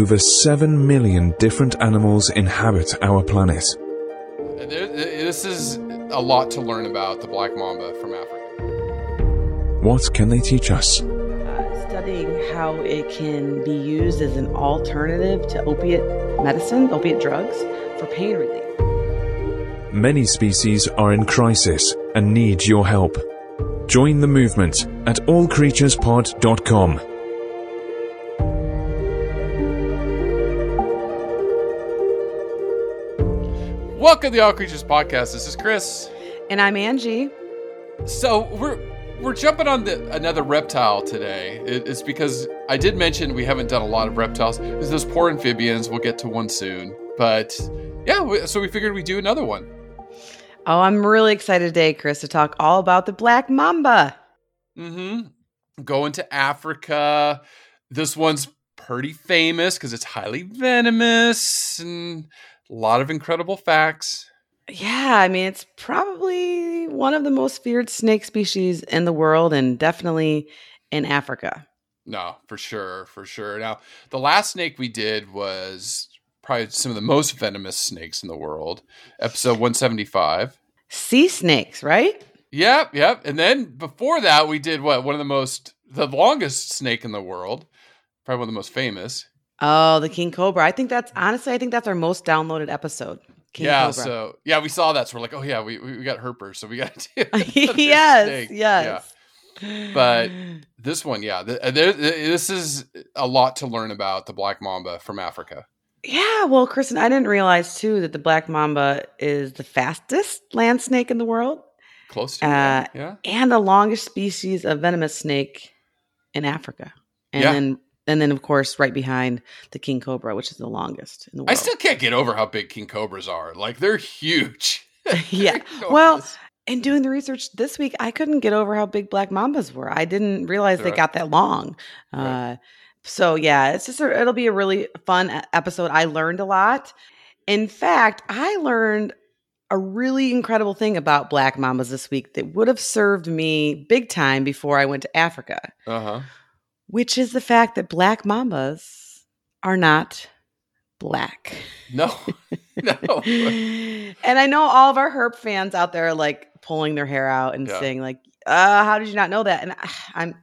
Over 7 million different animals inhabit our planet. This is a lot to learn about the black mamba from Africa. What can they teach us? Uh, studying how it can be used as an alternative to opiate medicine, opiate drugs, for pain relief. Many species are in crisis and need your help. Join the movement at allcreaturespod.com. Welcome to the All Creatures Podcast. This is Chris. And I'm Angie. So we're we're jumping on the, another reptile today. It, it's because I did mention we haven't done a lot of reptiles. There's those poor amphibians. We'll get to one soon. But yeah, we, so we figured we'd do another one. Oh, I'm really excited today, Chris, to talk all about the black mamba. Mm-hmm. Going to Africa. This one's pretty famous because it's highly venomous and a lot of incredible facts. Yeah, I mean, it's probably one of the most feared snake species in the world and definitely in Africa. No, for sure, for sure. Now, the last snake we did was probably some of the most venomous snakes in the world, episode 175. Sea snakes, right? Yep, yep. And then before that, we did what? One of the most, the longest snake in the world, probably one of the most famous. Oh, the king cobra. I think that's honestly, I think that's our most downloaded episode. King yeah, cobra. so yeah, we saw that. So we're like, oh yeah, we we, got herpers, so we got to do yes, yes. Yeah. But this one, yeah, th- th- this is a lot to learn about the black mamba from Africa. Yeah, well, Kristen, I didn't realize too that the black mamba is the fastest land snake in the world. Close to Uh, yeah. yeah. and the longest species of venomous snake in Africa. And Yeah. then and then of course right behind the king cobra, which is the longest in the world. I still can't get over how big king cobras are. Like they're huge. Yeah. Well, in doing the research this week, I couldn't get over how big black mambas were. I didn't realize they got that long. Right. Uh, so yeah, it's just a, it'll be a really fun episode. I learned a lot. In fact, I learned a really incredible thing about black mambas this week that would have served me big time before I went to Africa, uh-huh. Which is the fact that black mambas are not black. No. no. and I know all of our herp fans out there are like pulling their hair out and Yeah. saying like, uh, how did you not know that? And I- I'm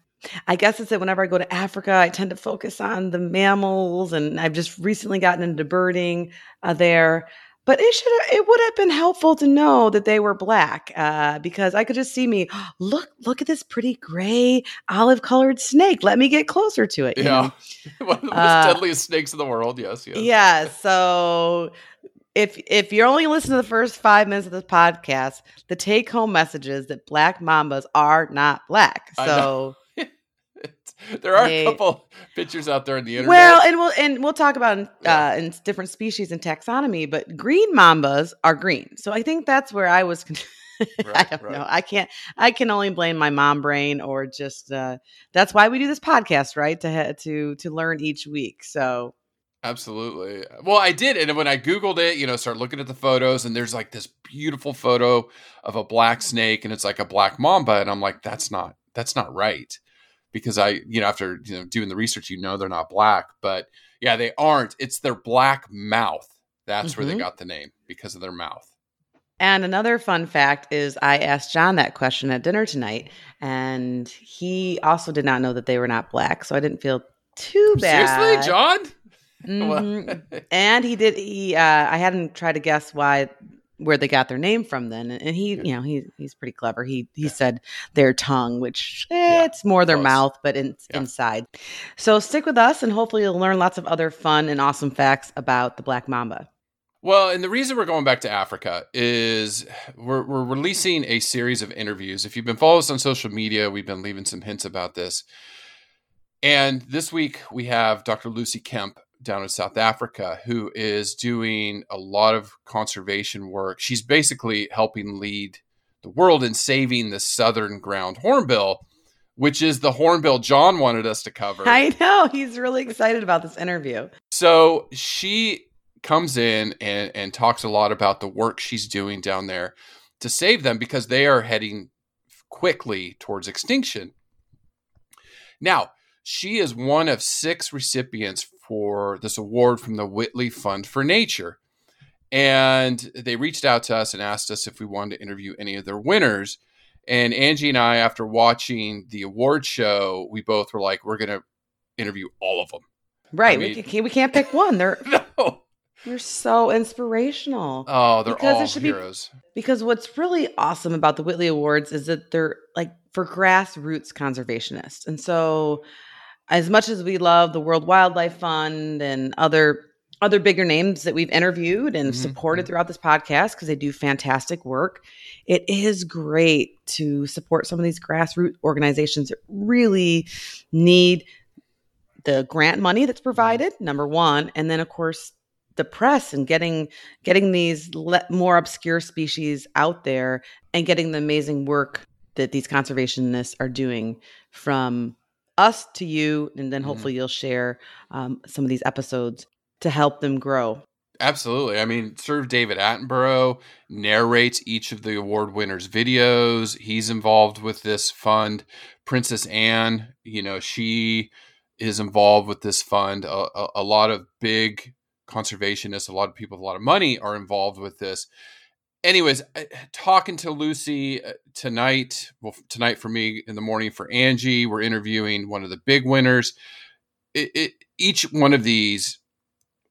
I guess it's that whenever I go to Africa, I tend to focus on the mammals, and I've just recently gotten into birding uh, there. But it should it would have been helpful to know that they were black uh, because I could just see me look look at this pretty gray olive colored snake. Let me get closer to it. Yeah. One of the most Uh, deadliest snakes in the world. Yes, yes. Yeah. So if if you're only listening to the first five minutes of this podcast, the take home message is that black mambas are not black. So there are They- a couple pictures out there on the internet. well, and we'll and we'll talk about in, Yeah. uh, in different species and taxonomy, but green mambas are green. So I think that's where I was. con- I don't right. know. I can't. I can only blame my mom brain, or just uh, that's why we do this podcast, right? To ha- to to learn each week. So Absolutely. Well, I did, and when I googled it, you know, start looking at the photos, and there's like this beautiful photo of a black snake, and it's like a black mamba, and I'm like, that's not that's not right, because I, you know, after you know doing the research, you know, they're not black, but yeah, they aren't. It's their black mouth That's where they Mhm. got the name because of their mouth. And another fun fact is I asked John that question at dinner tonight, and he also did not know that they were not black. So I didn't feel too bad. Seriously, John? Mhm. and he did. He, uh, I had him try to guess why, where they got their name from. Then, and he, you know, he he's pretty clever. He he said their tongue, which eh, Yeah, it's more their mouth, but in, Yeah. inside. So stick with us, and hopefully you'll learn lots of other fun and awesome facts about the black mamba. Well, and the reason we're going back to Africa is we're, we're releasing a series of interviews. If you've been following us on social media, we've been leaving some hints about this. And this week we have Dr. Lucy Kemp down in South Africa who is doing a lot of conservation work. She's basically helping lead the world in saving the southern ground hornbill, which is the hornbill John wanted us to cover. I know he's really excited about this interview. So she comes in and, and talks a lot about the work she's doing down there to save them because they are heading quickly towards extinction. Now, she is one of six recipients for this award from the Whitley Fund for Nature. And they reached out to us and asked us if we wanted to interview any of their winners. And Angie and I, after watching the award show, we both were like, we're going to interview all of them. Right? mean- we, can't, we can't pick one. They're No. they're so inspirational. Oh, they're Because it all should be- heroes. Because what's really awesome about the Whitley Awards is that they're like for grassroots conservationists. And so as much as we love the World Wildlife Fund and other other bigger names that we've interviewed and Mhm, supported mhm. throughout this podcast because they do fantastic work, it is great to support some of these grassroots organizations that really need the grant money that's provided number one and then of course the press and getting getting these le- more obscure species out there and getting the amazing work that these conservationists are doing from us to you and then Mhm. hopefully you'll share um, some of these episodes to help them grow Absolutely. I mean, Sir David Attenborough narrates each of the award winners' videos. He's involved with this fund. Princess Anne, you know, she is involved with this fund. A, a, a lot of big conservationists, a lot of people with a lot of money are involved with this. Anyways, talking to Lucy uh, tonight, well, tonight for me, in the morning for Angie, we're interviewing one of the big winners. It, it, each one of these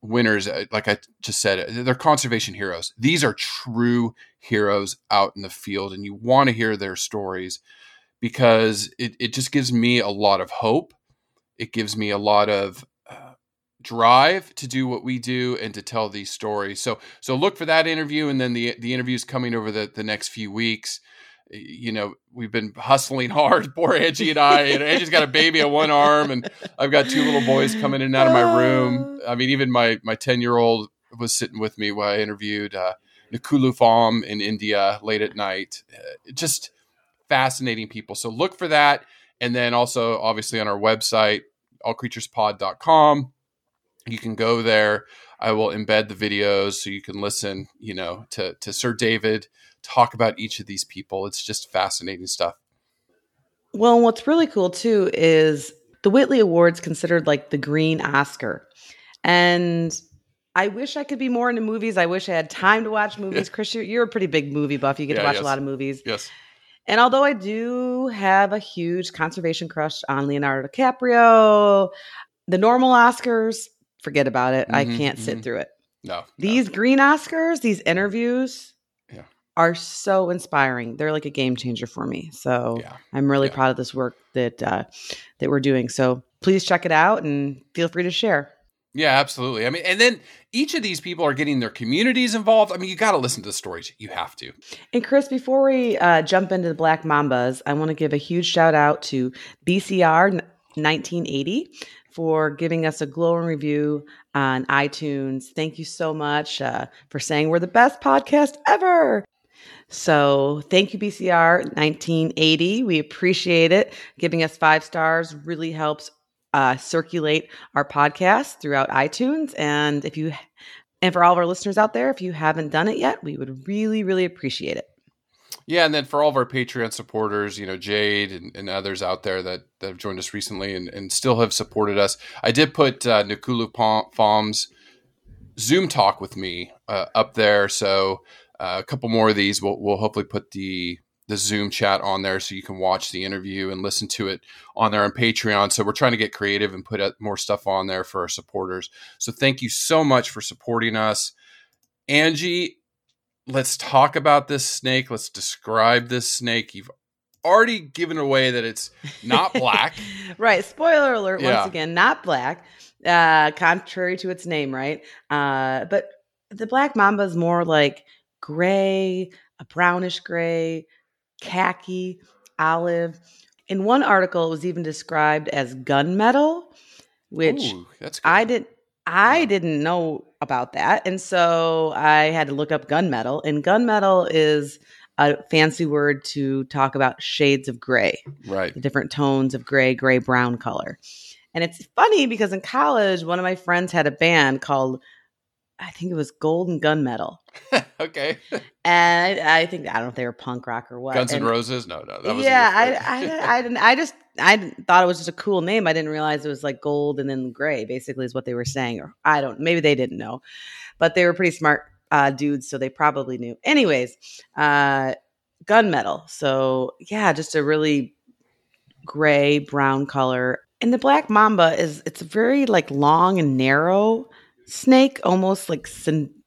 winners, uh, like I just said, uh, they're conservation heroes. These are true heroes out in the field, and you want to hear their stories because it, it just gives me a lot of hope. It gives me a lot of uh, drive to do what we do and to tell these stories. So so look for that interview, and then the the interviews coming over the the next few weeks. You know, we've been hustling hard. Poor Angie and I. And Angie's got a baby on one arm, and I've got two little boys coming in and out of my room. I mean, even my my ten year old was sitting with me while I interviewed uh, Nakulu Farm in India late at night. Uh, just fascinating people. So look for that, and then also obviously on our website, allcreaturespod.com. You can go there. I will embed the videos so you can listen. You know, to to Sir David talk about each of these people. It's just fascinating stuff. Well, what's really cool too is the Whitley Awards considered like the green Oscar. And I wish I could be more into movies. I wish I had time to watch movies. Chris, you're, you're a pretty big movie buff. You get Yeah, to watch yes. a lot of movies. Yes. And although I do have a huge conservation crush on Leonardo DiCaprio, the normal Oscars, forget about it. I Mhm, can't sit mhm. through it. No. no. These green Oscars, these interviews, Yeah. are so inspiring. They're like a game changer for me. So Yeah. I'm really Yeah. proud of this work that uh, that we're doing. So please check it out and feel free to share. Yeah, absolutely. I mean, and then each of these people are getting their communities involved. I mean, you got to listen to the stories. You have to. And Chris, before we uh, jump into the Black Mambas, I want to give a huge shout out to BCR 1980 for giving us a glowing review on iTunes. Thank you so much uh, for saying we're the best podcast ever. So thank you, BCR 1980. We appreciate it. Giving us five stars really helps uh, circulate our podcast throughout iTunes. And if you and for all of our listeners out there, if you haven't done it yet, we would really, really appreciate it. Yeah, and then for all of our Patreon supporters, you know, Jade and, and others out there that, that have joined us recently and, and still have supported us, I did put uh, Nakulu Zoom talk with me uh, up there. So uh, a couple more of these, we'll, we'll hopefully put the the Zoom chat on there so you can watch the interview and listen to it on there on Patreon. So we're trying to get creative and put more stuff on there for our supporters. So thank you so much for supporting us. Angie, let's talk about this snake. Let's describe this snake. You've already given away that it's not black. right. Spoiler alert yeah. once again, not black. Uh, contrary to its name, right? Uh, but the black mamba is more like gray, a brownish gray, khaki, olive. In one article, it was even described as gunmetal, which Ooh, I didn't. I didn't know about that, and so I had to look up gunmetal. And gunmetal is a fancy word to talk about shades of gray, right? The different tones of gray, gray brown color. And it's funny because in college, one of my friends had a band called, I think it was Golden Gunmetal. okay. And I, I, think I don't know if they were punk rock or what. Guns and, Roses? No, no. yeah, I, I, I didn't. I just I thought it was just a cool name. I didn't realize it was like gold and then gray. Basically, is what they were saying. Or I don't. Maybe they didn't know, but they were pretty smart uh, dudes, so they probably knew. Anyways, uh, gunmetal. So yeah, just a really gray brown color and the black mamba is it's a very like long and narrow snake, almost like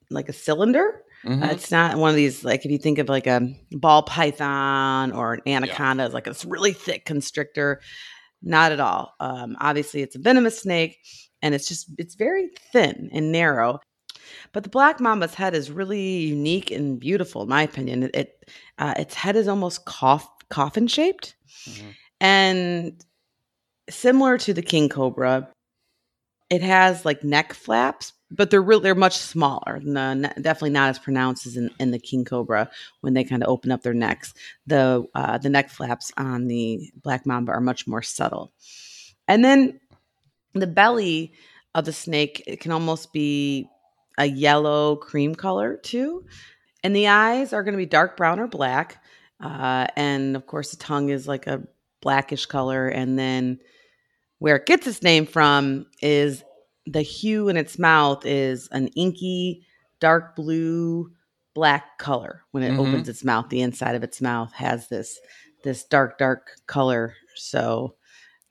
like a cylinder. Mm-hmm. Uh, it's not one of these like if you think of like a ball python or an anaconda, yeah. it's like this really thick constrictor. Not at all. Um, obviously, it's a venomous snake, and it's just it's very thin and narrow. But the black mamba's head is really unique and beautiful, in my opinion. It, it uh, its head is almost cough, coffin shaped, mm-hmm. and similar to the king cobra, it has like neck flaps, but they're real. They're much smaller. The, definitely not as pronounced as in, in the king cobra when they kind of open up their necks. The uh, the neck flaps on the black mamba are much more subtle, and then the belly of the snake it can almost be a yellow cream color too, and the eyes are going to be dark brown or black, uh, and of course the tongue is like a blackish color, and then where it gets its name from is the hue in its mouth is an inky, dark blue, black color. When it mm-hmm. opens its mouth, the inside of its mouth has this this dark, dark color. So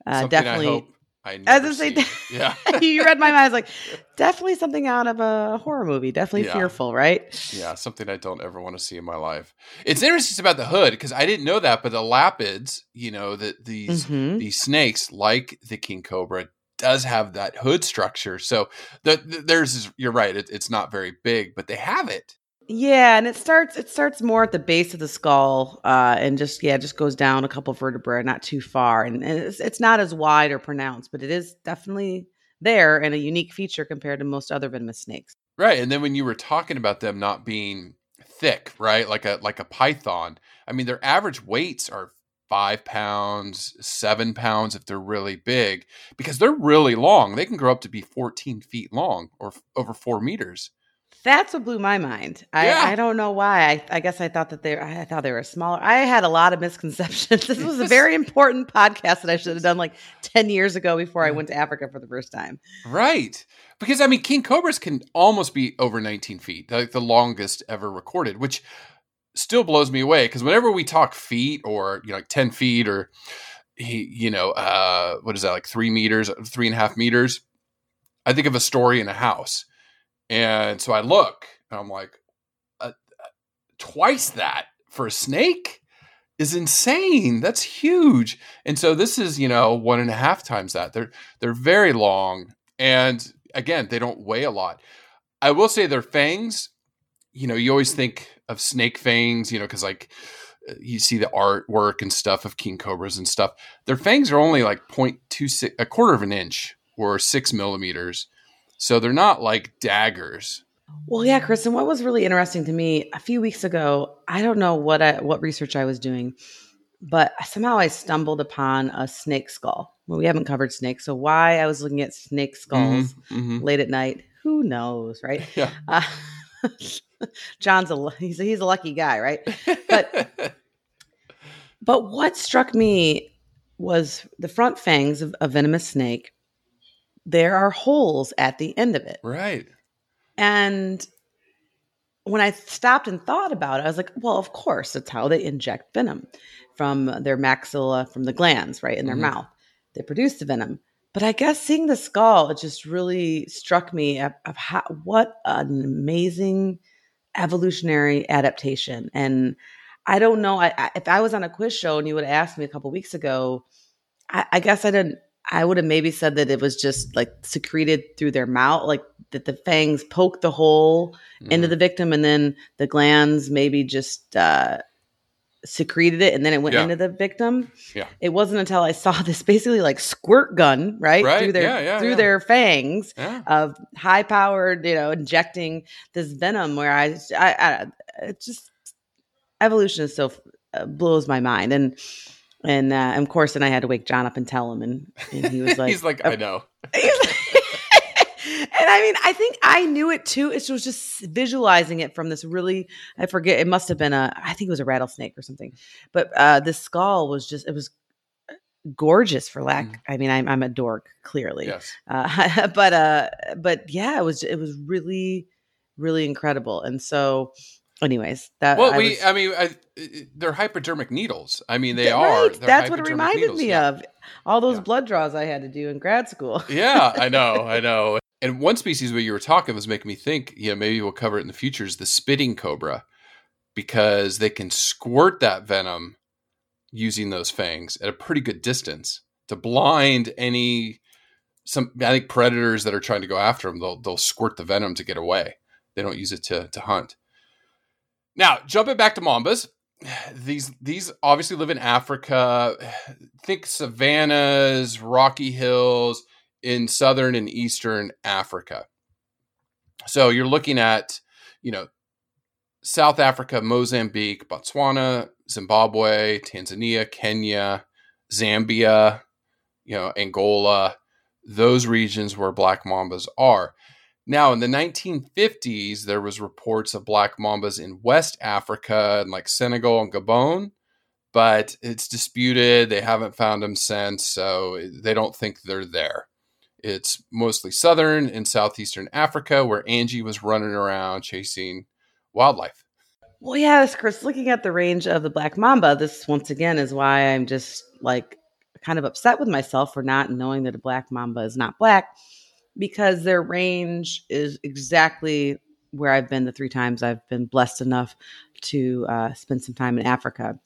uh, definitely I As I say, yeah, you read my mind. I was like, definitely something out of a horror movie. Definitely yeah. fearful, right? Yeah, something I don't ever want to see in my life. It's interesting about the hood because I didn't know that, but the elapids, you know, that these mm-hmm. these snakes, like the king cobra, does have that hood structure. So the, the there's, you're right. It, it's not very big, but they have it. Yeah, and it starts it starts more at the base of the skull, uh, and just yeah, just goes down a couple vertebrae, not too far, and, and it's, it's not as wide or pronounced, but it is definitely there and a unique feature compared to most other venomous snakes. Right, and then when you were talking about them not being thick, right, like a like a python, I mean their average weights are five pounds, seven pounds if they're really big, because they're really long. They can grow up to be fourteen feet long or over four meters. That's what blew my mind. I, yeah. I don't know why. I, I guess I thought that they I thought they were smaller. I had a lot of misconceptions. This was a very important podcast that I should have done like 10 years ago before I went to Africa for the first time. Right. Because I mean king cobras can almost be over 19 feet, like the longest ever recorded, which still blows me away. Because whenever we talk feet or you know like 10 feet or he, you know, uh, what is that, like three meters, three and a half meters? I think of a story in a house and so I look and I'm like, uh, twice that for a snake is insane. That's huge. And so this is, you know, one and a half times that. They're they're very long. And again, they don't weigh a lot. I will say their fangs, you know, you always think of snake fangs, you know, because like you see the artwork and stuff of king cobras and stuff. Their fangs are only like 0.26, a quarter of an inch or six millimeters. So they're not like daggers. Well, yeah, Kristen, what was really interesting to me a few weeks ago, I don't know what I, what research I was doing, but somehow I stumbled upon a snake skull. Well, we haven't covered snakes, so why I was looking at snake skulls mm-hmm, mm-hmm. late at night, who knows, right? Yeah. Uh, John's a he's a, he's a lucky guy, right? But but what struck me was the front fangs of a venomous snake there are holes at the end of it. Right. And when I stopped and thought about it, I was like, well, of course, it's how they inject venom from their maxilla, from the glands, right, in their Mhm. mouth. They produce the venom. But I guess seeing the skull, it just really struck me of, of how what an amazing evolutionary adaptation. And I don't know I, I, if I was on a quiz show and you would have asked me a couple weeks ago, I, I guess I didn't. I would have maybe said that it was just like secreted through their mouth, like that the fangs poked the hole into Mhm. the victim, and then the glands maybe just uh, secreted it, and then it went Yeah. into the victim. Yeah. It wasn't until I saw this basically like squirt gun, right, Right, through their yeah, yeah, through their fangs of high powered, you know, injecting this venom. Where I, I, I it just evolution is so uh, blows my mind, and and uh, of course, then I had to wake John up and tell him, and, and he was like, He's like, I know. and I mean, I think I knew it too. It was just visualizing it from this really, I forget, it must have been a, I think it was a rattlesnake or something. But uh this skull was just, it was gorgeous for lack. Mhm. I mean, I'm, I'm a dork, clearly. Yes. Uh, but, uh, but yeah, it was, it was really, really incredible. And so, anyways, that, Well, I we, was- I mean, I, they're hypodermic needles. I mean, they Yeah, are. right. They're That's what it reminded needles, me yeah. of. All those Yeah. blood draws I had to do in grad school. yeah, I know, I know. And one species where you were talking was making me think, you know, maybe we'll cover it in the future is the spitting cobra because they can squirt that venom using those fangs at a pretty good distance to blind any some I think predators that are trying to go after them. They'll they'll squirt the venom to get away. They don't use it to to hunt. Now, jumping back to mambas, these these obviously live in Africa. Think savannas, rocky hills in southern and eastern Africa. So you're looking at, you know, South Africa, Mozambique, Botswana, Zimbabwe, Tanzania, Kenya, Zambia, you know, Angola, those regions where black mambas are. Now, in the 1950s, there was reports of black mambas in West Africa and like Senegal and Gabon, but it's disputed. They haven't found them since, so they don't think they're there. It's mostly southern and southeastern Africa, where Angie was running around chasing wildlife. Well, yes, Chris, looking at the range of the black mamba, this once again is why I'm just like kind of upset with myself for not knowing that a black mamba is not black because their range is exactly where I've been the three times I've been blessed enough to uh, spend some time in Africa.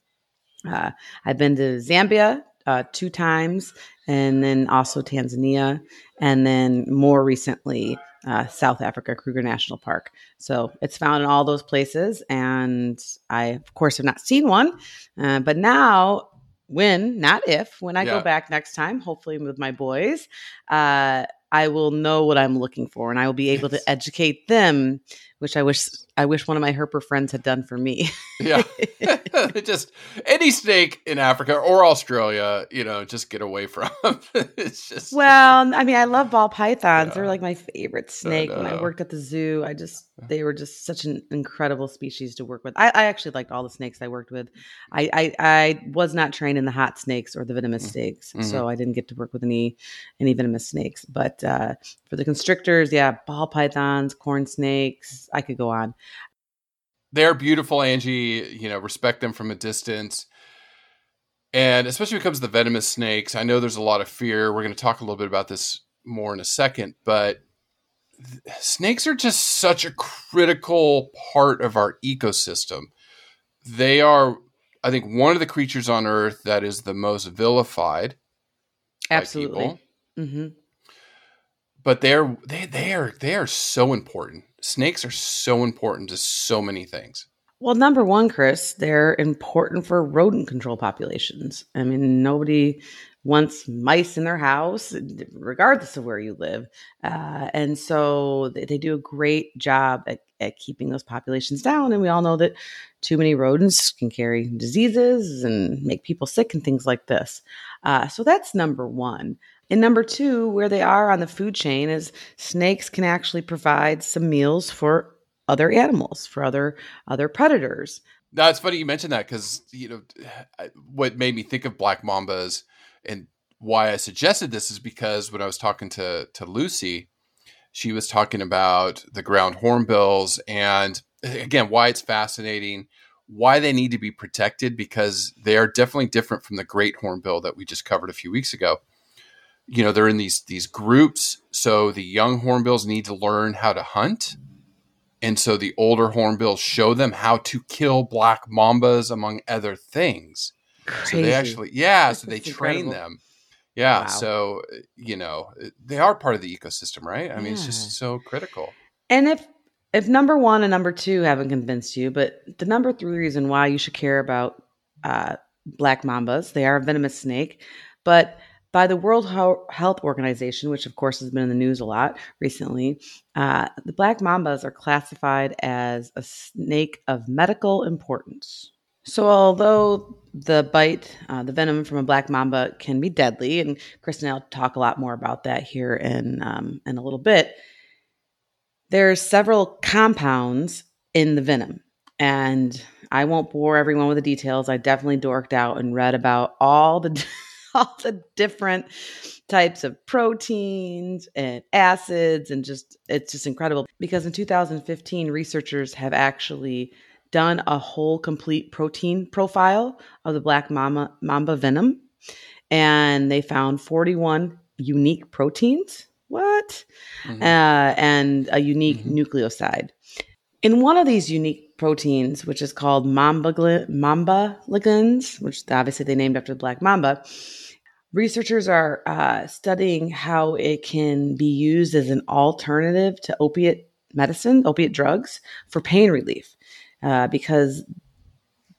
Uh, I've been to Zambia uh, two times, and then also Tanzania, and then more recently, uh, South Africa, Kruger National Park. So it's found in all those places. And I, of course, have not seen one. Uh, but now, when, not if, when I Yeah. go back next time, hopefully with my boys, uh, I will know what I'm looking for and I will be able to educate them, which I wish I wish one of my herper friends had done for me. Yeah. just any snake in Africa or Australia, you know, just get away from. it's just Well, I mean, I love ball pythons. They're like my favorite snake. When I worked at the zoo, I just they were just such an incredible species to work with. I, I actually liked all the snakes I worked with. I, I I was not trained in the hot snakes or the venomous snakes, Mhm. so I didn't get to work with any any venomous snakes. But uh, for the constrictors, yeah, ball pythons, corn snakes, I could go on. they're beautiful, Angie. You know, respect them from a distance. And especially when it comes to the venomous snakes, I know there's a lot of fear. We're going to talk a little bit about this more in a second, but th- snakes are just such a critical part of our ecosystem. They are, I think, one of the creatures on Earth that is the most vilified Absolutely. people. But they're they they are they are so important. Snakes are so important to so many things. Well, number one, Chris, they're important for rodent control populations. I mean, nobody wants mice in their house, regardless of where you live. Uh, and so they, they do a great job at, at keeping those populations down. And we all know that too many rodents can carry diseases and make people sick and things like this. Uh, so that's number one. And number two, where they are on the food chain, is snakes can actually provide some meals for other animals, for other other predators. Now it's funny you mentioned that because you know what made me think of black mambas and why I suggested this is because when I was talking to to Lucy, she was talking about the ground hornbills and again why it's fascinating why they need to be protected because they are definitely different from the great hornbill that we just covered a few weeks ago you know they're in these these groups. So the young hornbills need to learn how to hunt. And so the older hornbills show them how to kill black mambas among other things. Crazy. so they actually yeah That's so they just train them. Yeah Wow. so you know they are part of the ecosystem right? I mean it's just so critical. And if if number one and number two haven't convinced you, but the number three reason why you should care about uh, black mambas, they are a venomous snake, but by the World Health Organization, which of course has been in the news a lot recently, uh, the black mambas are classified as a snake of medical importance. So, although the bite, uh, the venom from a black mamba can be deadly, and Kristen and I'll talk a lot more about that here in um, in a little bit, there's several compounds in the venom and i won't bore everyone with the details i definitely dorked out and read about all the all the different types of proteins and acids and just it's just incredible because in 2015 researchers have actually done a whole complete protein profile of the black mamba, mamba venom and they found 41 unique proteins what Mhm. uh, and a unique Mhm. nucleoside. In one of these unique proteins, which is called mamba, mamba ligands, which obviously they named after the black mamba, researchers are uh, studying how it can be used as an alternative to opiate medicine, opiate drugs, for pain relief, uh, because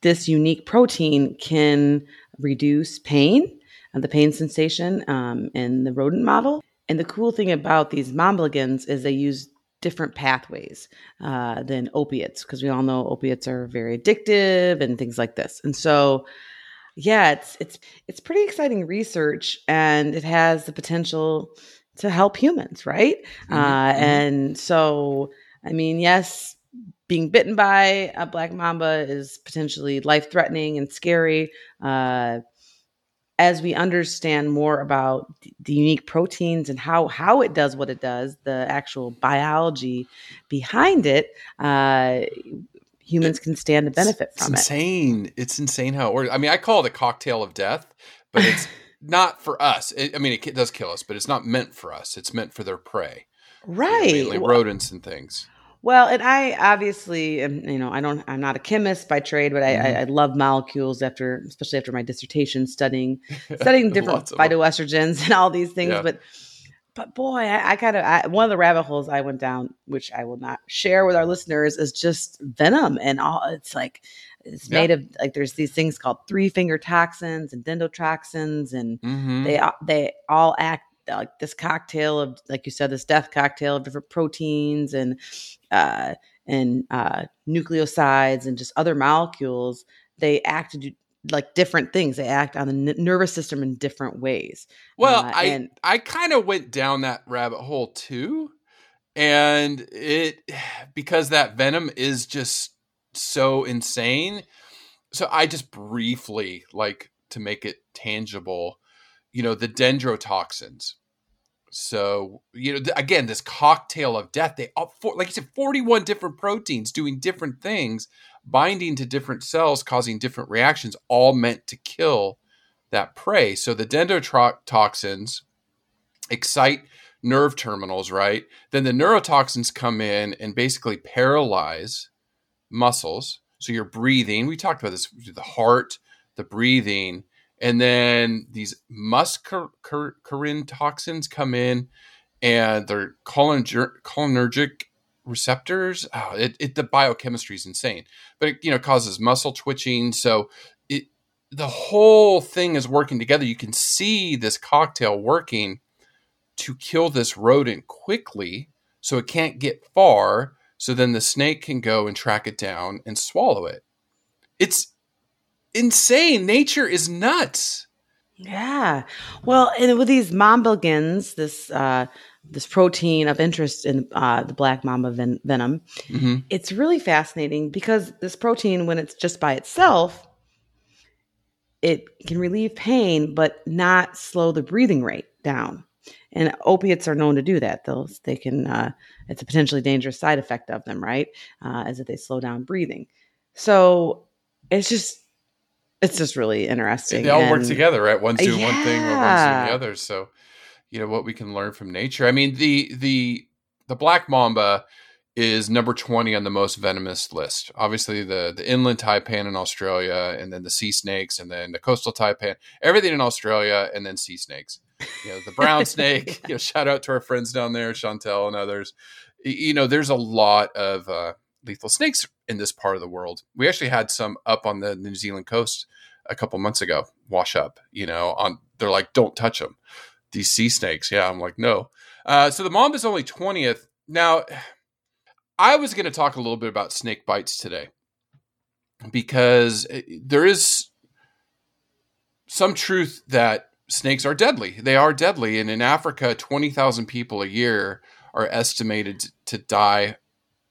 this unique protein can reduce pain and the pain sensation um, in the rodent model. And the cool thing about these mambalgins is they use different pathways uh, than opiates because we all know opiates are very addictive and things like this. And so, yeah, it's it's it's pretty exciting research, and it has the potential to help humans, right? Mhm, Uh, mhm. and so, I mean, yes, being bitten by a black mamba is potentially life threatening and scary. Uh, as we understand more about the unique proteins and how how it does what it does, the actual biology behind it, uh, humans can stand to benefit it's from it. insane it's insane how it works i mean i call it a cocktail of death but it's not for us It- i mean it does kill us but it's not meant for us it's meant for their prey you know, Right. mainly Well- rodents and things Well, and I obviously am, you know, I don't, I'm not a chemist by trade, but I, I, mm-hmm. I love molecules after, especially after my dissertation studying, studying different Lots of them. phytoestrogens and all these things. Yeah. But, but boy, I, I kind of, I, one of the rabbit holes I went down, which I will not share with our listeners, is just venom and all. It's like, it's Yeah. made of like, there's these things called three finger toxins and dendrotoxins and Mhm. they they all act like this cocktail of like you said this death cocktail of different proteins and uh and uh nucleosides and just other molecules they act to do like different things they act on the n- nervous system in different ways Well, Uh, I and- I kind of went down that rabbit hole too, and it because that venom is just so insane. So I just briefly like to make it tangible, you know, the dendrotoxins. So you know, th- again, this cocktail of death. They all, for, like you said, forty-one different proteins doing different things, binding to different cells, causing different reactions, all meant to kill that prey. So the dendrotoxins excite nerve terminals, right? Then the neurotoxins come in and basically paralyze muscles. So you're breathing. We talked about this the heart, the breathing, and then these muscarinic toxins come in and they're cholinergic, cholinergic receptors. Oh, it, it the biochemistry is insane, but it you know causes muscle twitching. So it the whole thing is working together. You can see this cocktail working to kill this rodent quickly so it can't get far. So then the snake can go and track it down and swallow it. It's insane. Nature is nuts. yeah well and with these mambalgins this uh this protein of interest in uh, the black mamba ven- venom hmm it's really fascinating because this protein, when it's just by itself, it can relieve pain, but not slow the breathing rate down. and opiates are known to do that. Those they can. Uh, it's a potentially dangerous side effect of them, right? Uh, is that they slow down breathing. So it's just it's just really interesting. They all and- work together, right? One's doing one thing, or one's doing the other. So, you know what we can learn from nature. I mean, the the the black mamba is number twenty on the most venomous list. Obviously, the the inland taipan in Australia, and then the sea snakes, and then the coastal taipan. Everything in Australia, and then sea snakes. You know, the brown snake. You know, shout out to our friends down there, Chantel and others. You know, there's a lot of uh, lethal snakes in this part of the world. We actually had some up on the New Zealand coast a couple months ago wash up you know on they're like don't touch them these sea snakes. Yeah i'm like no. Uh, so the mamba is only 20th now i was going to talk a little bit about snake bites today because eh, there is some truth that snakes are deadly. They are deadly and in africa 20000 people a year are estimated to die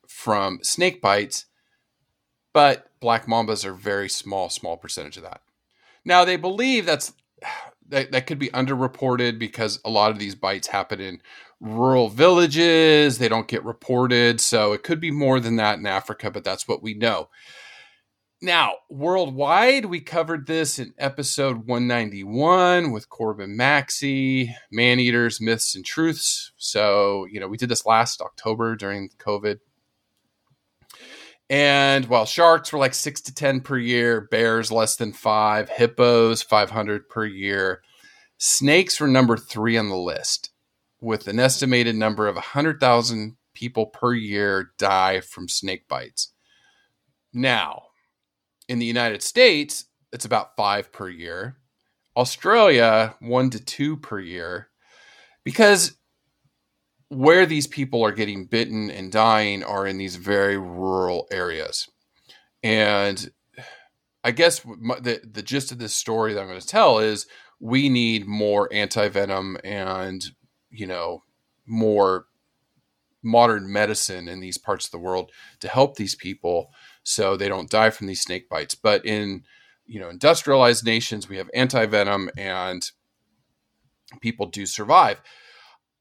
from snake bites but black mambas are very small small percentage of that. Now they believe that's that, that could be underreported because a lot of these bites happen in rural villages. They don't get reported so it could be more than that in africa but that's what we know. Now worldwide we covered this in episode 191 with corbin maxey man eaters myths and truths. So you know we did this last october during covid and while sharks were like six to 10 per year, bears less than five, hippos 500 per year, snakes were number three on the list, with an estimated number of 100,000 people per year die from snake bites. Now, in the United States, it's about five per year. Australia, one to two per year. Because where these people are getting bitten and dying are in these very rural areas. And I guess the the gist of this story that I'm going to tell is we need more anti venom and you know more modern medicine in these parts of the world to help these people so they don't die from these snake bites. But in you know industrialized nations, we have anti venom and people do survive.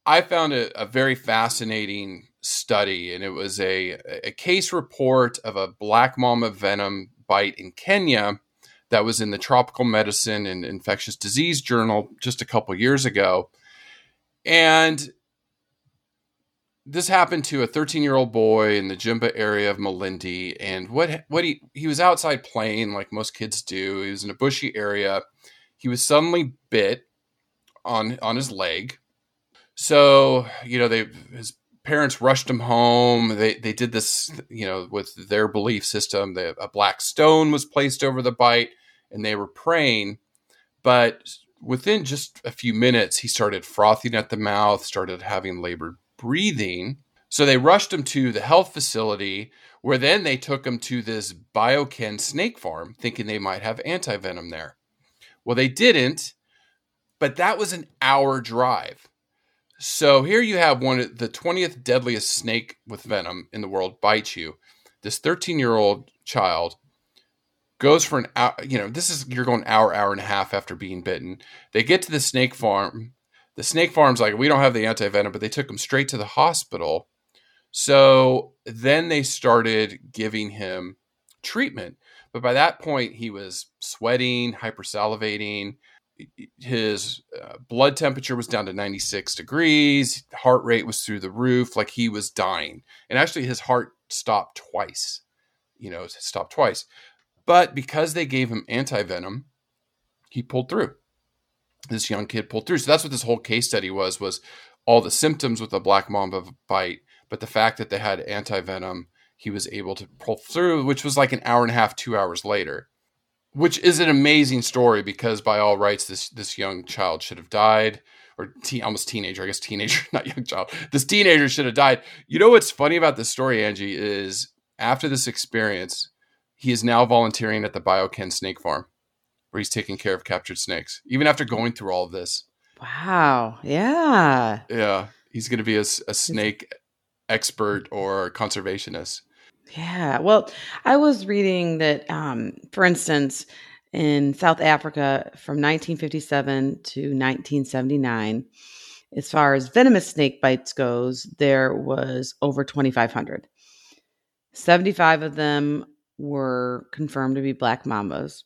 I found a, very fascinating study, and it was a, a case report of a black mamba venom bite in Kenya that was in the Tropical Medicine and Infectious Disease Journal just a couple years ago. And this happened to a 13 year old boy in the Jimba area of Malindi. And what what he he was outside playing like most kids do. He was in a bushy area. He was suddenly bit on on his leg. So you know they his parents rushed him home. They they did this you know with their belief system. A black stone was placed over the bite, and they were praying. But within just a few minutes, he started frothing at the mouth, started having labored breathing. So they rushed him to the health facility, where then they took him to this Bioken snake farm, thinking they might have anti venom there. Well, they didn't, but that was an hour drive. So here you have one of the 20th deadliest snake with venom in the world bites you. This 13 year old child goes for an hour, you know, this is, you're going hour, hour and a half after being bitten. They get to the snake farm. The snake farm's like, we don't have the anti venom, but they took him straight to the hospital. So then they started giving him treatment. But by that point, he was sweating, hypersalivating. His uh, blood temperature was down to 96 degrees. Heart rate was through the roof, like he was dying. And actually, his heart stopped twice. You know, stopped twice. But because they gave him anti venom, he pulled through. This young kid pulled through. So that's what this whole case study was: was all the symptoms with the black mamba bite, but the fact that they had anti venom, he was able to pull through, which was like an hour and a half, two hours later. Which is an amazing story because by all rights, this this young child should have died, or teen, almost teenager, I guess teenager, not young child. This teenager should have died. You know what's funny about this story, Angie, is after this experience, he is now volunteering at the Bioken Snake Farm, where he's taking care of captured snakes. Even after going through all of this, Wow. Yeah. yeah, he's going to be a snake expert or conservationist. Yeah. Well, I was reading that, um, for instance, in South Africa from 1957 to 1979, as far as venomous snake bites goes, there was over 2,500. 75 of them were confirmed to be black mambas.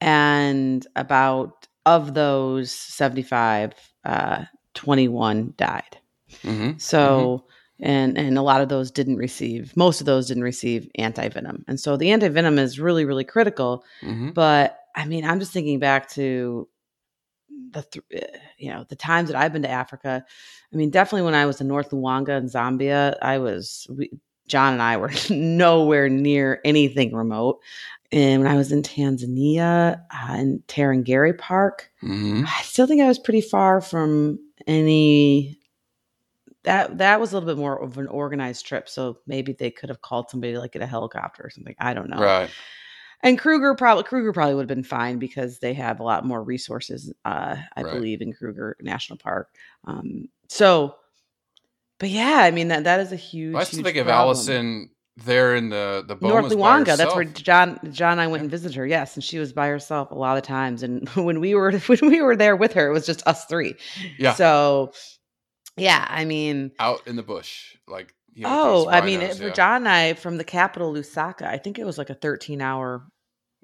And about of those 75, uh, 21 died. Mm-hmm. So, and and a lot of those didn't receive. Most of those didn't receive anti venom, and so the anti venom is really really critical. Mm-hmm. But I mean, I'm just thinking back to the th- you know the times that I've been to Africa. I mean, definitely when I was in North Luangwa and Zambia, I was we, John and I were nowhere near anything remote. And when I was in Tanzania uh, in Tarangire Park, Mm-hmm. I still think I was pretty far from any. That that was a little bit more of an organized trip, so maybe they could have called somebody like get a helicopter or something. I don't know. Right. And Kruger probably Kruger probably would have been fine because they have a lot more resources, uh, I Right. believe, in Kruger National Park. Um, so, but yeah, I mean that that is a huge. I still huge think of. Allison there in the the North Bomas by Luangwa. That's where. John John and I went and visited her. Yes, and she was by herself a lot of times. And when we were when we were there with her, it was just us three. Yeah. So, yeah, I mean, out in the bush, like you know, oh, I mean, for yeah. John and I from the capital Lusaka, I think it was like a thirteen hour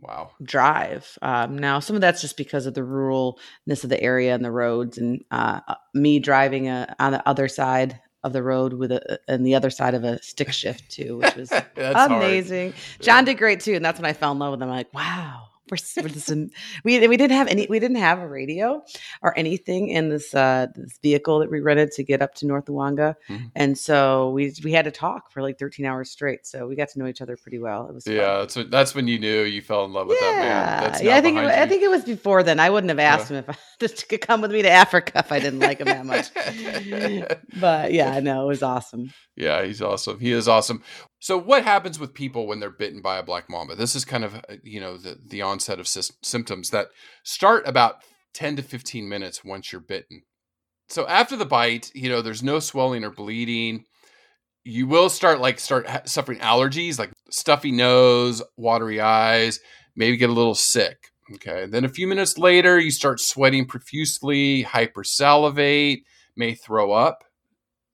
Wow. drive. Um, now, some of that's just because of the ruralness of the area and the roads, and uh, uh, me driving uh on the other side of the road with a and the other side of a stick shift too, which was That's hard. amazing. John did great too, and that's when I fell in love with him. I'm like, wow. We're, we're just in, we we didn't have any we didn't have a radio or anything in this uh this vehicle that we rented to get up to North Luangwa, Mhm. and so we we had to talk for like 13 hours straight. So we got to know each other pretty well. It was fun. Yeah, that's when, that's when you knew you fell in love with that man. That's yeah, I think it, I think it was before then. I wouldn't have asked him if I could come with me to Africa if I didn't like him that much. but yeah, I know it was awesome. Yeah, he's awesome. He is awesome. So, what happens with people when they're bitten by a black mamba? This is kind of uh, you know the the onset of sys- symptoms that start about ten to fifteen minutes once you're bitten. So after the bite, you know, there's no swelling or bleeding. You will start like start ha- suffering allergies, like stuffy nose, watery eyes, maybe get a little sick. Okay, then a few minutes later, you start sweating profusely, hypersalivate, may throw up.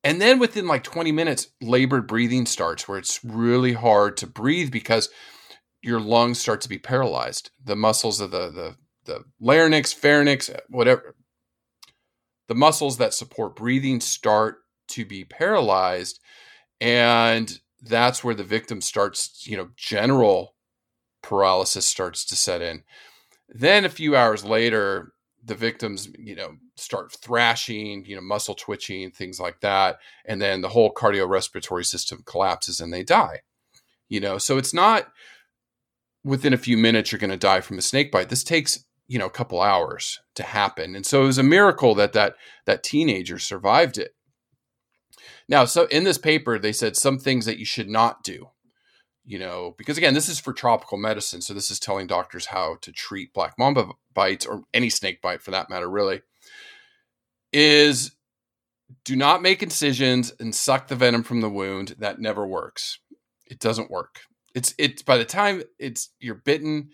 And then within like 20 minutes, labored breathing starts where it's really hard to breathe because your lungs start to be paralyzed. The muscles of the the, the larynx, pharynx, whatever, the muscles that support breathing start to be paralyzed. And that's where the victim starts, you know, general paralysis starts to set in. Then a few hours later, the victims, you know, start thrashing, you know, muscle twitching, things like that. And then the whole cardiorespiratory system collapses and they die. You know, so it's not within a few minutes you're going to die from a snake bite. This takes, you know, a couple hours to happen. And so it was a miracle that that that teenager survived it. Now, so in this paper they said some things that you should not do you know, because again, this is for tropical medicine. So this is telling doctors how to treat black mamba bites or any snake bite for that matter, really, is do not make incisions and suck the venom from the wound. That never works. It doesn't work. It's it's by the time it's you're bitten,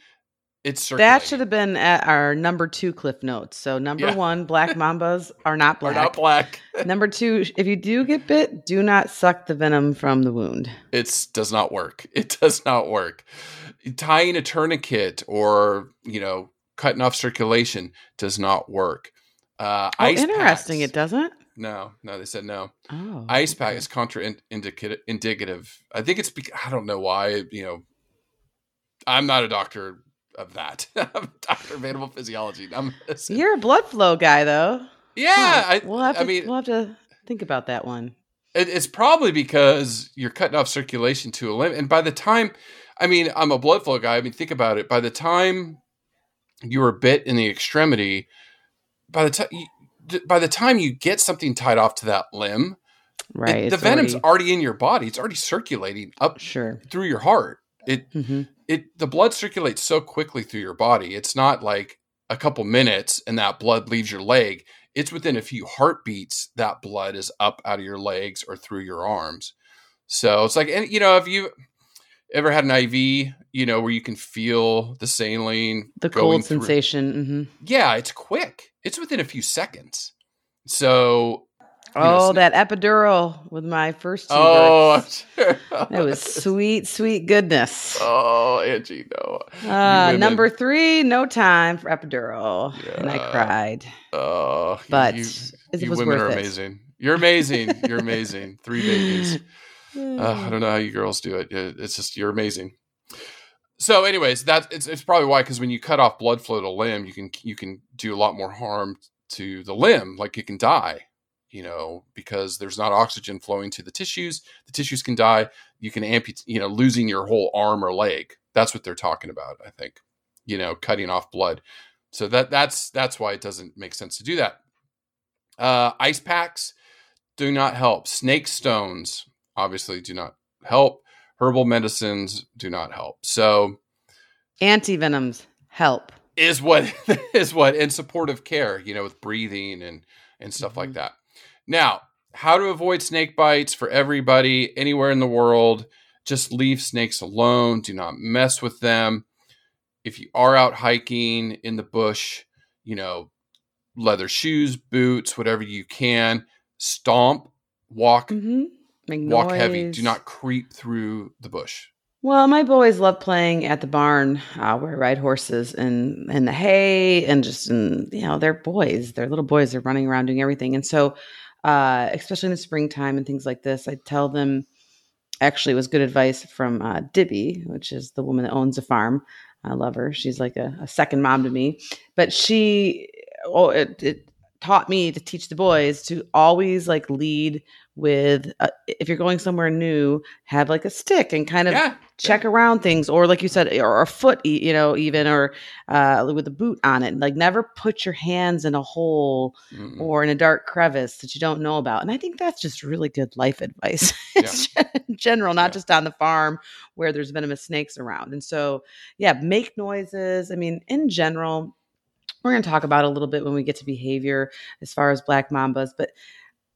it's. That should have been at our number two cliff notes. So number Yeah. one, black mambas are not black. not black. number two, if you do get bit, do not suck the venom from the wound. It does not work. It does not work. Tying a tourniquet or you know cutting off circulation does not work. Uh, Oh, interesting. packs- It doesn't. No, no, they said no. Oh, Ice pack okay. is contraindicative. I think it's because I don't know why. You know, I'm not a doctor of that. I'm a doctor of animal physiology. I'm You're a blood flow guy, though. yeah. Huh. I, we'll have to. I mean, we'll have to think about that one. It, it's probably because you're cutting off circulation to a limit. And by the time, I mean, I'm a blood flow guy. I mean, think about it. By the time you were bit in the extremity, by the time you, by the time you get something tied off to that limb, it- Right. the venom's already- already in your body. It's already circulating up sure. through your heart. It hmm it the blood circulates so quickly through your body. It's not like a couple minutes and that blood leaves your leg. It's within a few heartbeats that blood is up out of your legs or through your arms. So it's like, and you know, if you ever had an IV, you know, where you can feel the saline, The cold through- sensation. hmm Yeah, it's quick. It's within a few seconds. So you know, Oh, that epidural with my first two Oh, sure. It was sweet, sweet goodness. Oh, Angie, no. Uh, number three, no time for epidural, and I cried. Oh, you- But you, it you was women worth are it. amazing. You're amazing. You're amazing. Three babies. Uh, I don't know how you girls do it. It- It's just you're amazing. So, anyways, that's it's, it's probably why because when you cut off blood flow to a limb, you can you can do a lot more harm to the limb. Like it can die, you know, because there's not oxygen flowing to the tissues. The tissues can die. You can amputate, you know, losing your whole arm or leg. That's what they're talking about. I think, you know, cutting off blood. So that that's that's why it doesn't make sense to do that. Uh, ice packs do not help. Snake stones obviously do not help. Herbal medicines do not help. So Antivenoms help. is what is what in supportive care, you know, with breathing and and stuff like Mhm. that. Now, how to avoid snake bites for everybody anywhere in the world? Just leave snakes alone. Do not mess with them. If you are out hiking in the bush, you know, leather shoes, boots, whatever you can. Stomp, walk, Mm-hmm. Make walk heavy. Do not creep through the bush. Well, my boys love playing at the barn uh, where I ride horses and in the hay and just in you know they're boys, they're little boys. They're running around doing everything, and so uh, especially in the springtime and things like this, I tell them. Actually, it was good advice from uh, Dibby, which is the woman that owns a farm. I love her. She's like a, a second mom to me. But she, oh, it, it taught me to teach the boys to always like lead with uh, if you're going somewhere new, have like a stick and kind of yeah. check around things or like you said or a foot you know even or uh, with a boot on it like never put your hands in a hole Mm-mm. or in a dark crevice that you don't know about and i think that's just really good life advice in general not Yeah. just on the farm where there's venomous snakes around and so yeah make noises i mean in general we're going to talk about a little bit when we get to behavior as far as black mambas but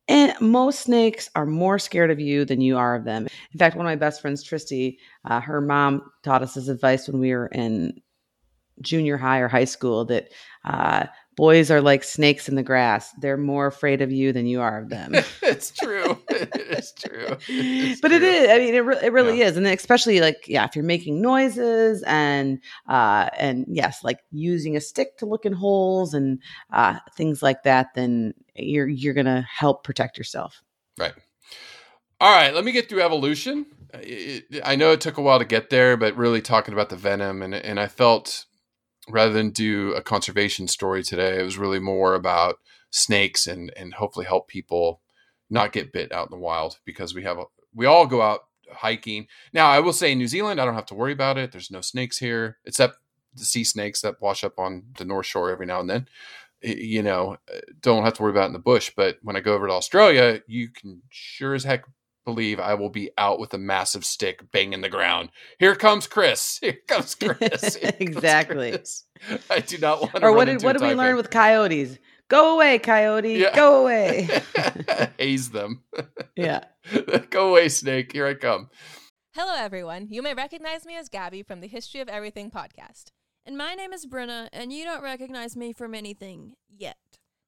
and most snakes are more scared of you than you are of them. In fact, one of my best friends, Tristy, uh, her mom taught us this advice when we were in junior high or high school that uh, boys are like snakes in the grass. They're more afraid of you than you are of them. it's true. It's true. It's but it true. is. I mean, it, re- it really Yeah. is, and especially like yeah, if you're making noises and uh, and yes, like using a stick to look in holes and uh, things like that, then you're you're gonna help protect yourself. Right. All right. Let me get through evolution. It- it- I know it took a while to get there, but really talking about the venom, and and I felt rather than do a conservation story today, it was really more about snakes and and hopefully help people not get bit out in the wild because we have a, we all go out hiking. Now, I will say in New Zealand, I don't have to worry about it. There's no snakes here except the sea snakes that wash up on the North Shore every now and then. You know, uh, don't have to worry about in the bush. But when I go over to Australia, you can sure as heck believe I will be out with a massive stick banging the ground. Here comes Chris. Here comes Chris. Here comes Exactly. Chris. I do not want to. or run what did into what did we learn taipan. with coyotes? Go away, coyote. Yeah. Go away. Haze them. yeah. Go away, snake. Here I come. Hello, everyone. You may recognize me as Gabby from the History of Everything podcast. And my name is Brenna, and you don't recognize me from anything yet.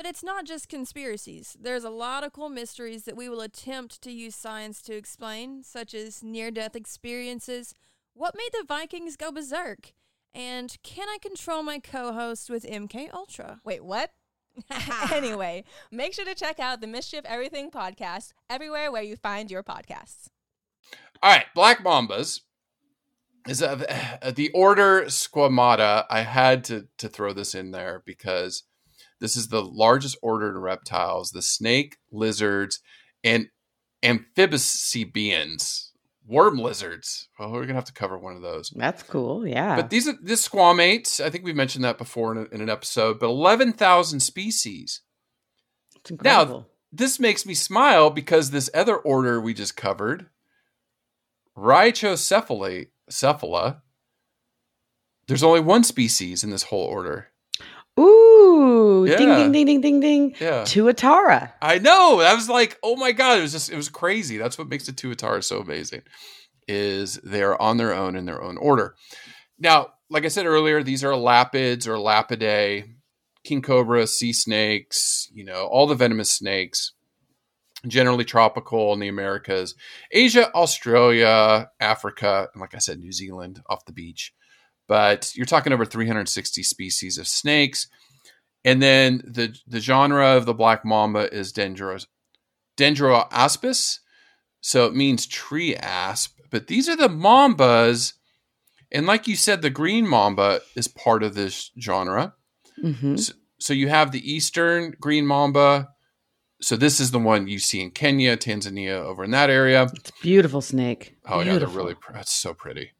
But it's not just conspiracies. There's a lot of cool mysteries that we will attempt to use science to explain, such as near death experiences, what made the Vikings go berserk, and can I control my co host with MK Ultra? Wait, what? anyway, make sure to check out the Mystery of Everything podcast everywhere where you find your podcasts. All right, black mambas is a, the order Squamata. I had to to throw this in there because this is the largest order in reptiles: the snake, lizards, and amphibians, worm lizards. Well, we're gonna have to cover one of those. That's cool. Yeah. But these are this squamates. I think we mentioned that before in, a, in an episode. But eleven thousand species. it's incredible. This makes me smile because this other order we just covered Rhynchocephalia, cephala, there's only one species in this whole order. Ooh, ding Yeah. ding ding ding ding ding. Yeah. Tuatara. I know. I was like, oh my god, it was just it was crazy. That's what makes the Tuatara so amazing. Is they're on their own in their own order. Now, like I said earlier, these are elapids or Elapidae, king cobra, sea snakes, you know, all the venomous snakes, generally tropical in the Americas, Asia, Australia, Africa, and like I said, New Zealand off the beach. But you're talking over 360 species of snakes. And then the the genre of the black mamba is Dendros, Dendroaspis. So it means tree asp. But these are the mambas. And like you said, the green mamba is part of this genre. hmm So, so you have the eastern green mamba. So this is the one you see in Kenya, Tanzania, over in that area. It's a beautiful snake. Oh yeah, they're really that's so pretty.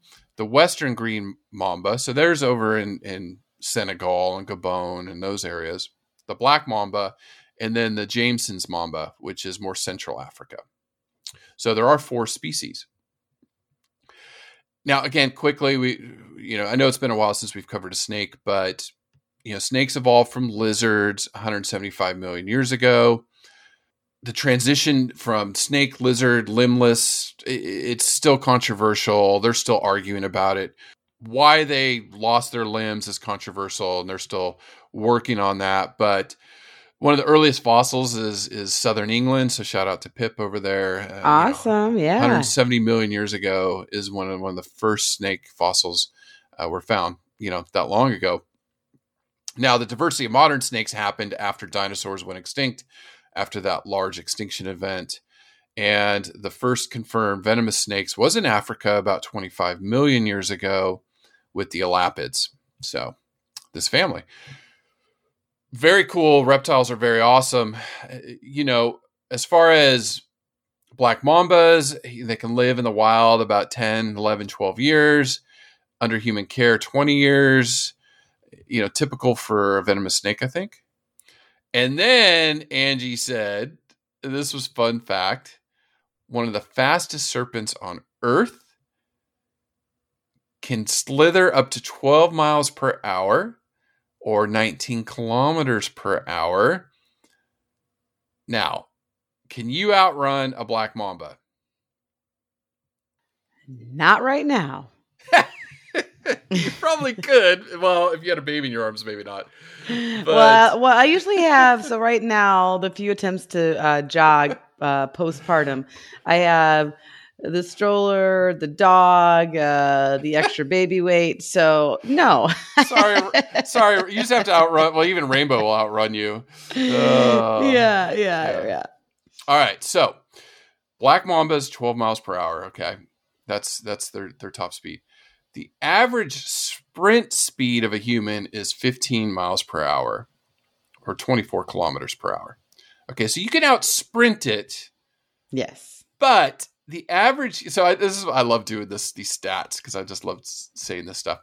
The western green mamba, so there's over in in Senegal and Gabon and those areas. The black mamba, and then the Jameson's mamba, which is more Central Africa. So there are four species. Now, again, quickly, we you know I know it's been a while since we've covered a snake, but you know snakes evolved from lizards 175 million years ago the transition from snake, lizard, limbless, it's still controversial. They're still arguing about it. Why they lost their limbs is controversial, and they're still working on that. But one of the earliest fossils is is Southern England. So shout out to Pip over there. Uh, you know, Awesome. Yeah. 170 million years ago is one of one of the first snake fossils uh, were found. You know that long ago. Now the diversity of modern snakes happened after dinosaurs went extinct, after that large extinction event, and the first confirmed venomous snakes was in Africa about 25 million years ago with the elapids. So this family. Very cool. Reptiles are very awesome. You know, as far as black mambas they can live in the wild about 10 11 12 years under human care 20 years you know typical for a venomous snake i think and then angie said this was fun fact one of the fastest serpents on earth can slither up to 12 miles per hour or 19 kilometers per hour now can you outrun a black mamba? Not right now. you probably could. Well, if you had a baby in your arms, maybe not. But- well, well, I usually have. So right now, the few attempts to uh, jog uh, postpartum, I have the stroller, the dog, uh, the extra baby weight. So no. sorry, sorry. You just have to outrun. Well, even Rainbow will outrun you. Yeah, yeah, yeah. yeah. All right. So, black Mamba is twelve miles per hour. Okay, that's that's their their top speed. The average sprint speed of a human is 15 miles per hour, or 24 kilometers per hour. Okay, so you can out sprint it, Yes. but the average. So I, this is I love doing this these stats because I just love saying this stuff.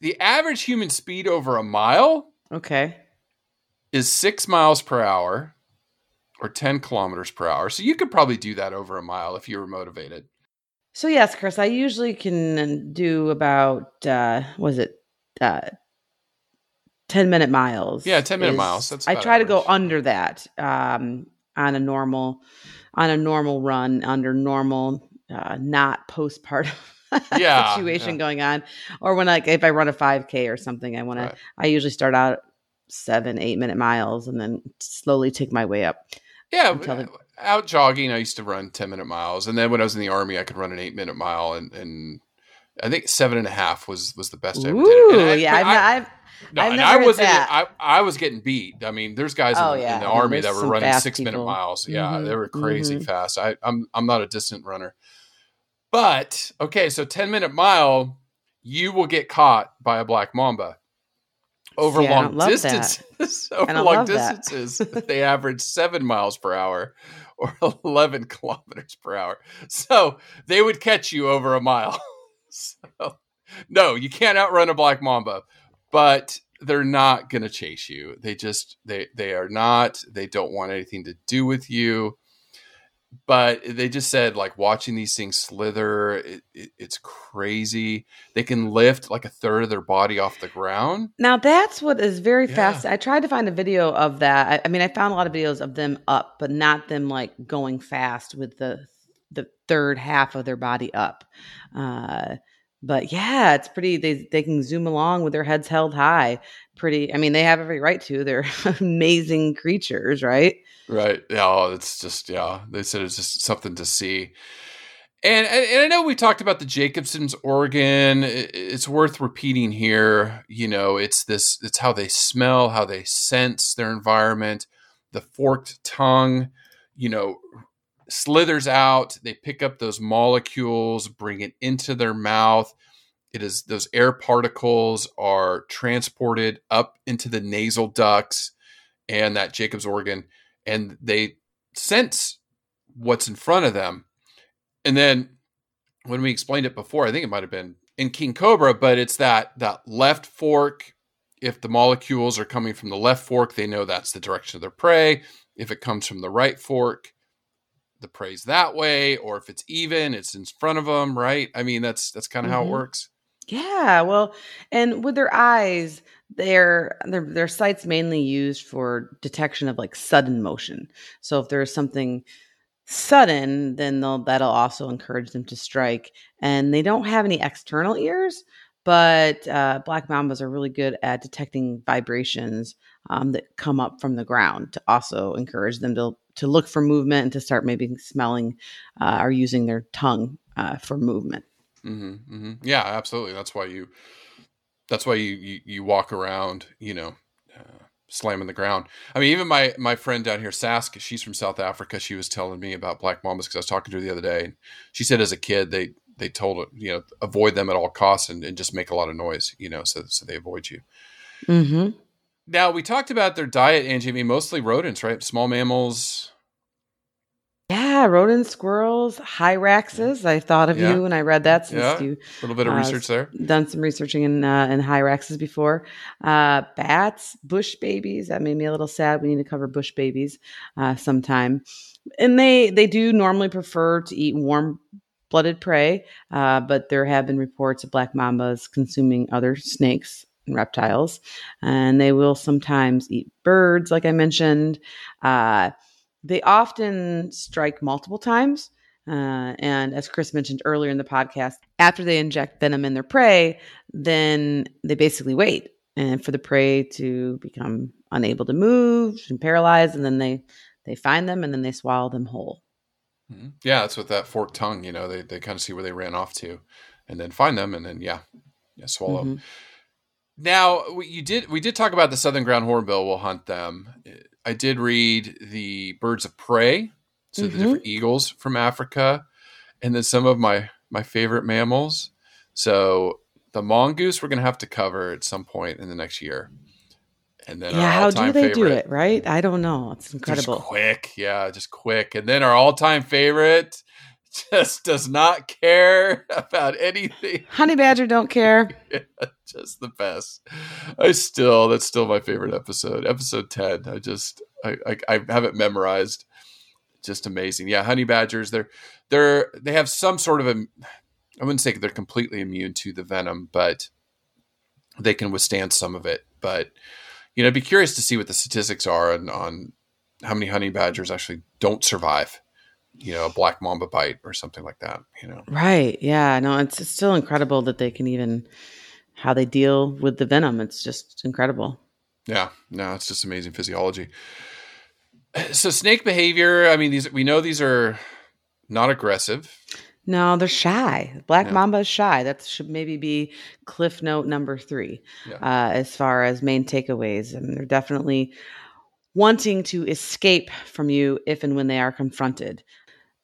The average human speed over a mile Okay. is six miles per hour or 10 kilometers per hour. So you could probably do that over a mile if you were motivated. So yes, Chris, I usually can do about uh was it uh 10 minute miles. Yeah, 10 minute is- miles. That's I try to go under that um on a normal on a normal run under normal uh not postpartum Yeah, situation yeah. going on or when like if I run a 5k or something I want Right. to I usually start out 7 8 minute miles and then slowly take my way up. Yeah, Until the- out jogging, I used to run 10 minute miles. And then when I was in the army, I could run an eight minute mile. And, and I think seven and a half was, was the best I ever did. I- yeah, I've, I- I've No, I've and never I wasn't. that. I, I was getting beat. I mean, there's guys Oh, in, yeah. in the I mean, army that were running six minute miles. Yeah, Mhm, they were crazy mhm. fast. I, I'm I'm not a distant runner, but okay. So ten minute mile, you will get caught by a black mamba. Over I long don't love that. distances, over long distances, they average seven miles per hour or 11 kilometers per hour. So they would catch you over a mile. so, no, you can't outrun a black mamba, but they're not going to chase you. They just they they are not. They don't want anything to do with you. But they just said like watching these things slither it, it, it's crazy they can lift like a third of their body off the ground Now that's what is very Yeah. fast. I tried to find a video of that. I, I mean, I found a lot of videos of them up, but not them like going fast with the the third half of their body up. Uh, but yeah, it's pretty. They they can zoom along with their heads held high. Pretty. I mean, they have every right to. They're amazing creatures, right? Right yeah oh, it's just yeah they said it's just something to see and, and I know we talked about the Jacobson's organ. It's worth repeating here. You know, it's this. It's how they smell, how they sense their environment. The forked tongue, you know, slithers out. They pick up those molecules, bring it into their mouth. It is those air particles are transported up into the nasal ducts and that Jacob's organ, and they sense what's in front of them. And then when we explained it before, I think it might have been in King Cobra, but it's that that left fork. If the molecules are coming from the left fork, they know that's the direction of their prey. If it comes from the right fork, the prey's that way. Or if it's even, it's in front of them, right? I mean, that's that's kind of how it Mhm. works. Yeah, well, and with their eyes, their their their sight's mainly used for detection of like sudden motion. So if there's something sudden, then they'll that'll also encourage them to strike. And they don't have any external ears, but uh, black mambas are really good at detecting vibrations um, that come up from the ground to also encourage them to to look for movement and to start maybe smelling uh, or using their tongue uh, for movement. hmm hmm Yeah, absolutely. That's why you. That's why you you, you walk around, you know, uh, slamming the ground. I mean, even my my friend down here, Sask, she's from South Africa. She was telling me about black mambas because I was talking to her the other day, and she said as a kid they they told her you know avoid them at all costs and, and just make a lot of noise, you know, so so they avoid you. Mm-hmm. Now we talked about their diet, Angie. I mean, mostly rodents, right? Small mammals. Yeah, rodents, squirrels, hyraxes. I thought of Yeah. you when I read that since Yeah. you A little bit of Uh, research there. done some researching in uh, in hyraxes before. Uh, bats, bush babies. That made me a little sad. We need to cover bush babies uh, sometime. And they they do normally prefer to eat warm blooded prey, uh, but there have been reports of black mambas consuming other snakes and reptiles, and they will sometimes eat birds, like I mentioned. Uh, they often strike multiple times. Uh, and as Chris mentioned earlier in the podcast, after they inject venom in their prey, then they basically wait and for the prey to become unable to move and paralyzed, and then they they find them and then they swallow them whole. Mhm. Yeah, that's with that forked tongue. You know, they they kind of see where they ran off to, and then find them, and then yeah, yeah, swallow. Mhm. Now we, you did we did talk about the southern ground hornbill will hunt them. I did read the birds of prey, so the Mhm. different eagles from Africa, and then some of my my favorite mammals. So the mongoose we're gonna have to cover at some point in the next year, and then yeah, how do they do it? Right? I don't know. It's just incredible. quick, yeah, just quick. And then our all-time favorite just does not care about anything. Honey badger don't care. just the best. I still that's still my favorite episode. Episode 10. I just I I, I have it memorized. Just amazing. Yeah, honey badgers, they're they're they have some sort of a I wouldn't say they're completely immune to the venom, but they can withstand some of it. But you know, I'd be curious to see what the statistics are on, on how many honey badgers actually don't survive, you know, a black mamba bite or something like that, you know. Right. Yeah. No, it's, it's still incredible that they can even how they deal with the venom. It's just incredible. Yeah, no, it's just amazing physiology. So snake behavior, I mean, these we know these are not aggressive. No, they're shy. Black Yeah. mamba is shy. That should maybe be cliff note number three Yeah. uh, as far as main takeaways. And they're definitely wanting to escape from you if and when they are confronted.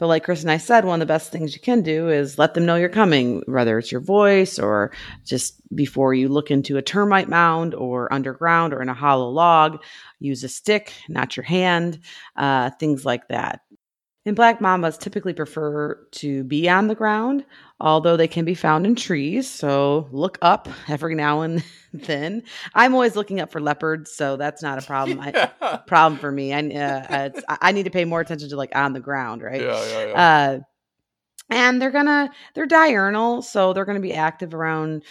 But like Chris and I said, one of the best things you can do is let them know you're coming, whether it's your voice or just before you look into a termite mound or underground or in a hollow log, use a stick, not your hand, uh, things like that. And black mambas typically prefer to be on the ground, although they can be found in trees. So look up every now and then. I'm always looking up for leopards, so that's not a problem. Yeah. I, problem for me. I uh, it's, I need to pay more attention to like on the ground, right? Yeah, yeah, yeah. Uh, and they're gonna they're diurnal, so they're gonna be active around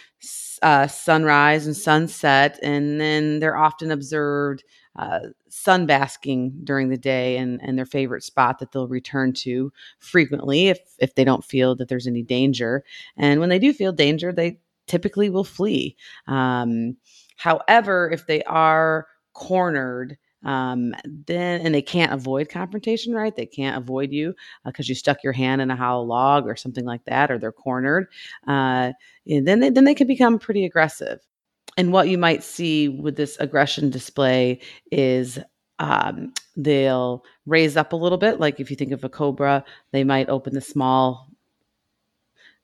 uh, sunrise and sunset, and then they're often observed uh, sunbasking during the day and, and their favorite spot that they'll return to frequently if if they don't feel that there's any danger. And when they do feel danger, they typically will flee. Um, however, if they are cornered, um, then and they can't avoid confrontation, right? They can't avoid you because uh, you stuck your hand in a hollow log or something like that, or they're cornered. Uh, then they, then they can become pretty aggressive. And what you might see with this aggression display is um, they'll raise up a little bit. Like if you think of a cobra, they might open the small.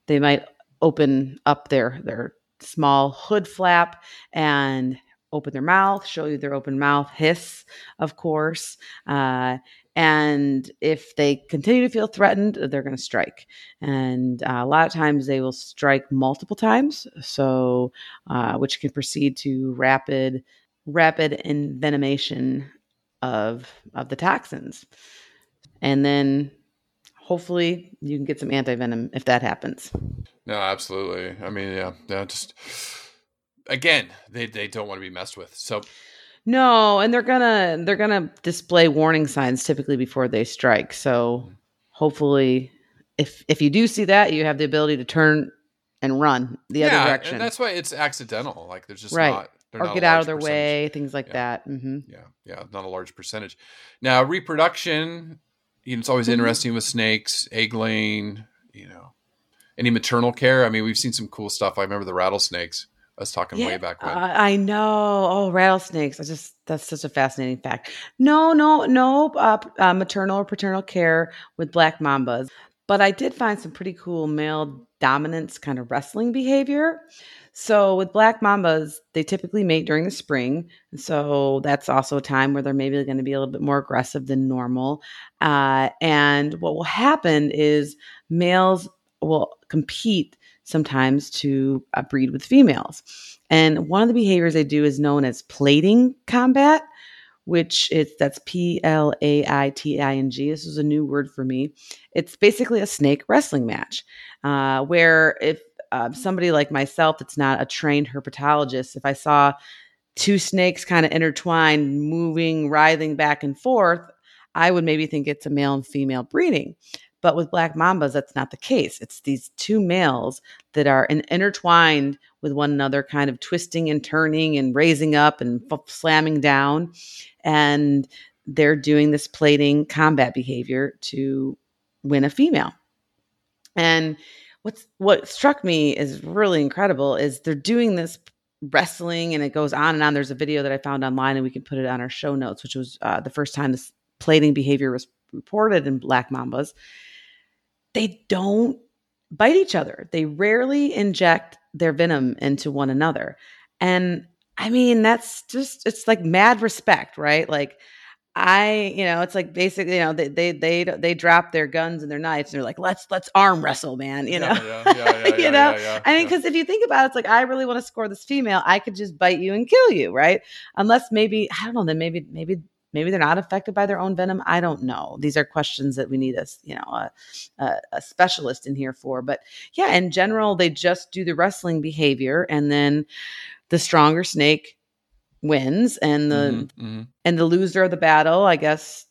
They might open up their their small hood flap and open their mouth, show you their open mouth, hiss, of course. Uh, and if they continue to feel threatened, they're going to strike. And uh, a lot of times they will strike multiple times, so uh, which can proceed to rapid, rapid envenomation of of the toxins, and then hopefully you can get some anti venom if that happens. No, absolutely. I mean, yeah, yeah, just again, they they don't want to be messed with. So no, and they're gonna they're gonna display warning signs typically before they strike. So hopefully, if if you do see that, you have the ability to turn and run the yeah, other direction. And that's why it's accidental. Like there's just right. not or get out of their percentage. way, things like yeah. that. Mm-hmm. Yeah, yeah, not a large percentage. Now reproduction, you know, it's always mm-hmm. interesting with snakes, egg laying. You know, any maternal care. I mean, we've seen some cool stuff. I remember the rattlesnakes I was talking yeah, way back when. Uh, I know. Oh, rattlesnakes. I just that's such a fascinating fact. No, no, no uh, uh, maternal or paternal care with black mambas, but I did find some pretty cool male dominance kind of wrestling behavior. So with black mambas, they typically mate during the spring, so that's also a time where they're maybe going to be a little bit more aggressive than normal. Uh, and what will happen is males will compete sometimes to uh, breed with females. And one of the behaviors they do is known as plaiting combat, which is that's P L A I T I N G. This is a new word for me. It's basically a snake wrestling match, uh, where if uh, somebody like myself that's not a trained herpetologist, if I saw two snakes kind of intertwined, moving, writhing back and forth, I would maybe think it's a male and female breeding. But with black mambas, that's not the case. It's these two males that are in, intertwined with one another, kind of twisting and turning and raising up and f- slamming down. And they're doing this plaiting combat behavior to win a female. And what's what struck me is really incredible is they're doing this wrestling and it goes on and on. There's a video that I found online and we can put it on our show notes, which was uh, the first time this plaiting behavior was reported in black mambas they don't bite each other. They rarely inject their venom into one another. And I mean, that's just it's like mad respect, right? Like I, you know, it's like basically, you know, they they they they drop their guns and their knives and they're like, let's let's arm wrestle, man. You know, yeah, yeah, yeah, you know. I mean, because if you think about it, it's like I really want to score this female, I could just bite you and kill you, right? Unless maybe I don't know, then maybe maybe maybe they're not affected by their own venom i don't know these are questions that we need a you know a, a, a, specialist in here for but yeah in general they just do the wrestling behavior and then the stronger snake wins and the mm-hmm, mm-hmm. and the loser of the battle i guess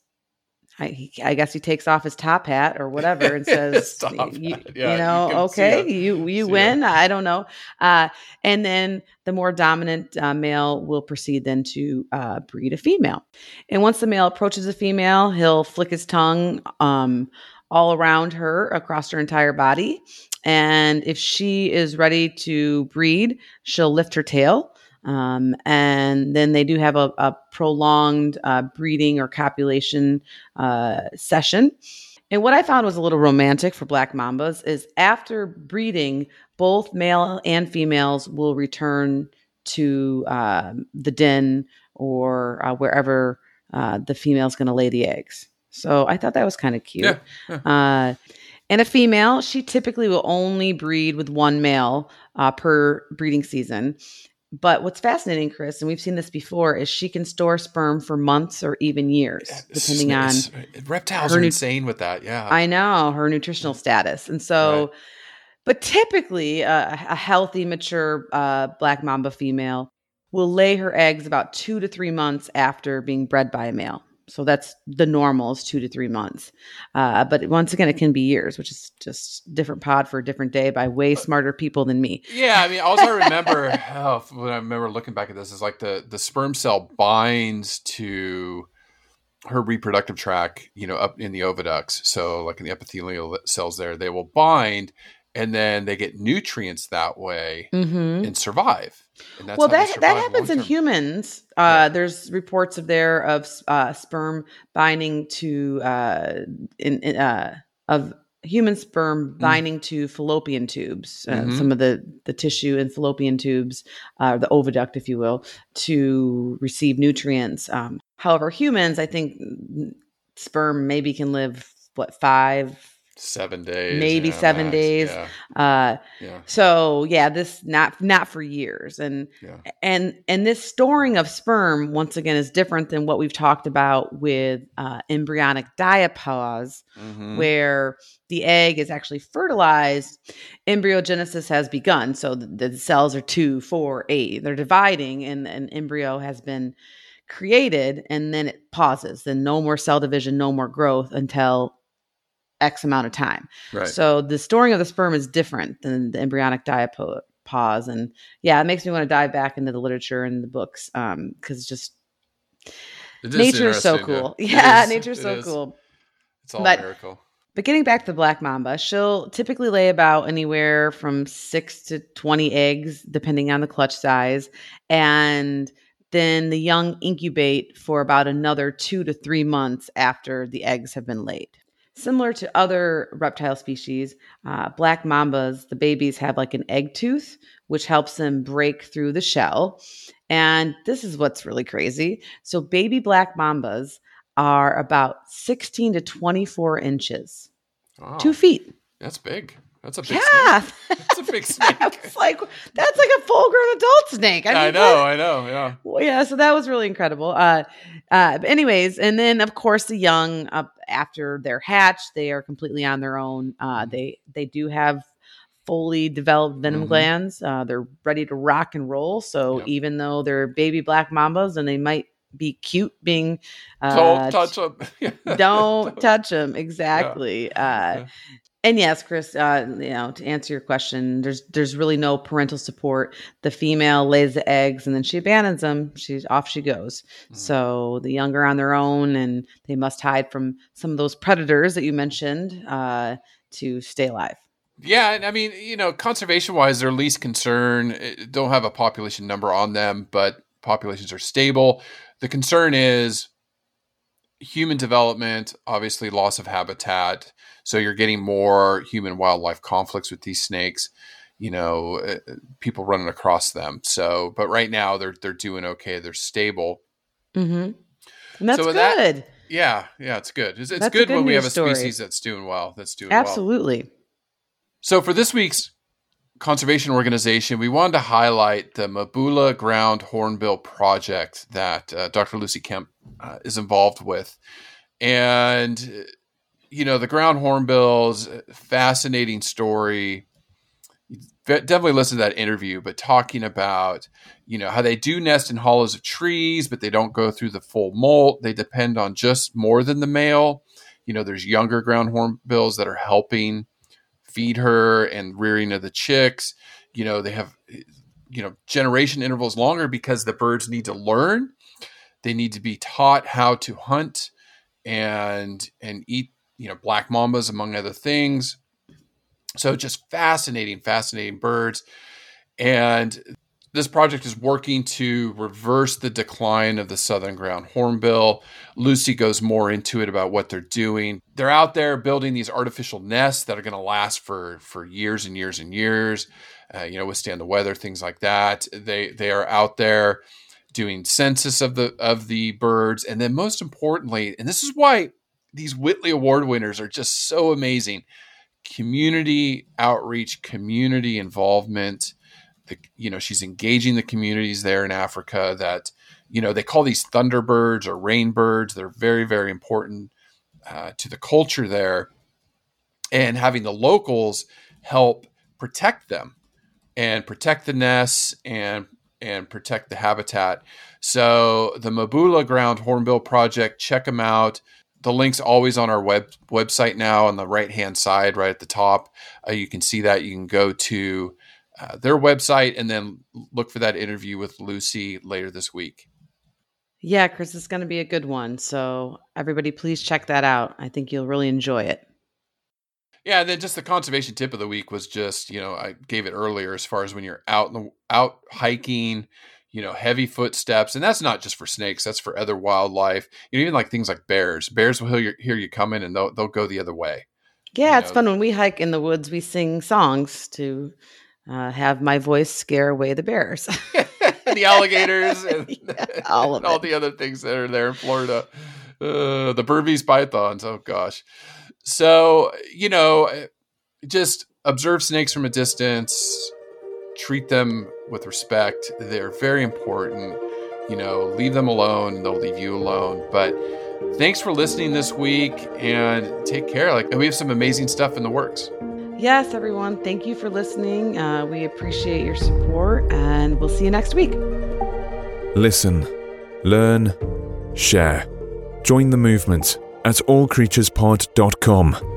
I, he, I guess he takes off his top hat or whatever and says, you, yeah, you, know, you okay, you you win. I don't know. Uh, and then the more dominant uh, male will proceed then to uh, breed a female. And once the male approaches a female, he'll flick his tongue um, all around her across her entire body. And if she is ready to breed, she'll lift her tail um, and then they do have a, a prolonged uh, breeding or copulation uh, session. And what I found was a little romantic for black mambas is after breeding, both male and females will return to uh, the den or uh, wherever uh, the female is going to lay the eggs. So I thought that was kind of cute. Yeah, yeah. Uh, and a female, she typically will only breed with one male uh, per breeding season. But what's fascinating, Chris, and we've seen this before, is she can store sperm for months or even years, depending on It's- reptiles her are nu- insane with that. Yeah, I know her nutritional status. And so, Right. but typically, uh, a healthy, mature uh, black mamba female will lay her eggs about two to three months after being bred by a male. So that's the normal is two to three months. Uh, but once again, it can be years, which is just different pod for a different day by way smarter people than me. Yeah, I mean, all I remember oh, when I remember looking back at this is like the the sperm cell binds to her reproductive tract, you know, up in the oviducts. So, like in the epithelial cells, there they will bind, and then they get nutrients that way Mm-hmm. and survive. And that's well, that that happens in long-term. humans. Uh, Yeah. There's reports of there of uh, sperm binding to uh, in, in uh, of human sperm binding to fallopian tubes, uh, Mhm. some of the the tissue in fallopian tubes, uh, the oviduct, if you will, to receive nutrients. Um, however, humans, I think mm, sperm maybe can live what five, seven days, maybe yeah, seven days. Yeah, Uh, yeah, so yeah, this not not for years, and yeah. and and this storing of sperm once again is different than what we've talked about with uh, embryonic diapause, Mhm. where the egg is actually fertilized. Embryogenesis has begun, so the, the cells are two, four, eight. They're dividing, and an embryo has been created, and then it pauses. Then no more cell division, no more growth until X amount of time. Right. So the storing of the sperm is different than the embryonic diapause. And yeah, it makes me want to dive back into the literature and the books um, because it's just It is nature is so cool. Yeah, Yeah, is, nature's so is. cool. It's all But- miracle. But getting back to the black mamba, she'll typically lay about anywhere from six to 20 eggs, depending on the clutch size. And then the young incubate for about another two to three months after the eggs have been laid. Similar to other reptile species, uh, black mambas, the babies have like an egg tooth, which helps them break through the shell. And this is what's really crazy. So, baby black mambas are about 16 to 24 inches, Wow, two feet. That's big. That's a big Yeah. snake. That's a big snake. That's like that's like a full grown adult snake. I, I, know, what- I know, yeah. Well, yeah, so that was really incredible. Uh, uh, but anyways, and then of course the young, uh, after they're hatched, they are completely on their own. Mm-hmm. Uh, they they do have fully developed venom Mhm. glands. Uh, they're ready to rock and roll. So Yep. even though they're baby black mambas and they might be cute being, uh, Don't touch them. don't touch them exactly uh Yeah. And yes chris uh you know to answer your question there's there's really no parental support the female lays the eggs and then she abandons them she's off she goes Mm. so the young are on their own and they must hide from some of those predators that you mentioned uh to stay alive Yeah, and I mean, you know, conservation wise, they're least concern. eh, Don't have a population number on them, but populations are stable. The concern is human development, obviously loss of habitat. So you're getting more human wildlife conflicts with these snakes. You know, eh, eh, people running across them. So, but right now they're they're doing okay. They're stable. mm-hmm. and that's So good that- Yeah, yeah, it's good. It's, it's good, good when we have a story. species that's doing well. That's doing well. absolutely So for this week's conservation organization, we wanted to highlight the Mabula Ground Hornbill project that uh, Dr. Lucy Kemp uh, is involved with. And, uh, you know, the ground hornbills, fascinating story. Definitely listen to that interview, but talking about, you know, how they do nest in hollows of trees, but they don't go through the full molt. They depend on just more than the male. You know, there's younger ground hornbills that are helping feed her and rearing of the chicks. You know, they have you know generation intervals longer because the birds need to learn. They need to be taught how to hunt and and eat you know black mambas among other things. So just fascinating, fascinating birds. And this project is working to reverse the decline of the southern ground hornbill. Lucy goes more into it about what they're doing. They're out there building these artificial nests that are going to last for for years and years and years. Uh, you know, withstand the weather, things like that. They they are out there doing census of the of the birds, and then most importantly, and this is why these Whitley Award winners are just so amazing. Community outreach, community involvement. The, you know, she's engaging the communities there in Africa that, you know, they call these thunderbirds or rainbirds. They're very, very important uh, to the culture there. And having the locals help protect them and protect the nests and and protect the habitat. So the Mabula Ground Hornbill Project, check them out. The link's always on our web website now on the right hand side, right at the top. Uh, you can see that. You can go to uh, their website and then look for that interview with Lucy later this week. Yeah, Chris, it's going to be a good one. So everybody, please check that out. I think you'll really enjoy it. Yeah, and then just the conservation tip of the week was just you know I gave it earlier as far as when you're out in the out hiking, you know, heavy footsteps, and that's not just for snakes. That's for other wildlife. You know, even like things like bears. Bears will hear you, hear you coming, and they'll they'll go the other way. Yeah, You it's know, fun when we hike in the woods. We sing songs to uh, have my voice scare away the bears. the alligators and, Yeah, all of and all the other things that are there in Florida. Uh, the Burmese pythons. Oh gosh. So you know, just observe snakes from a distance. Treat them with respect. They're very important. You know, leave them alone. They'll leave you alone. But thanks for listening this week, and take care. Like we have some amazing stuff in the works. yes, everyone, thank you for listening. Uh, we appreciate your support, and we'll see you next week. Listen, learn, share. Join the movement at allcreaturespod.com.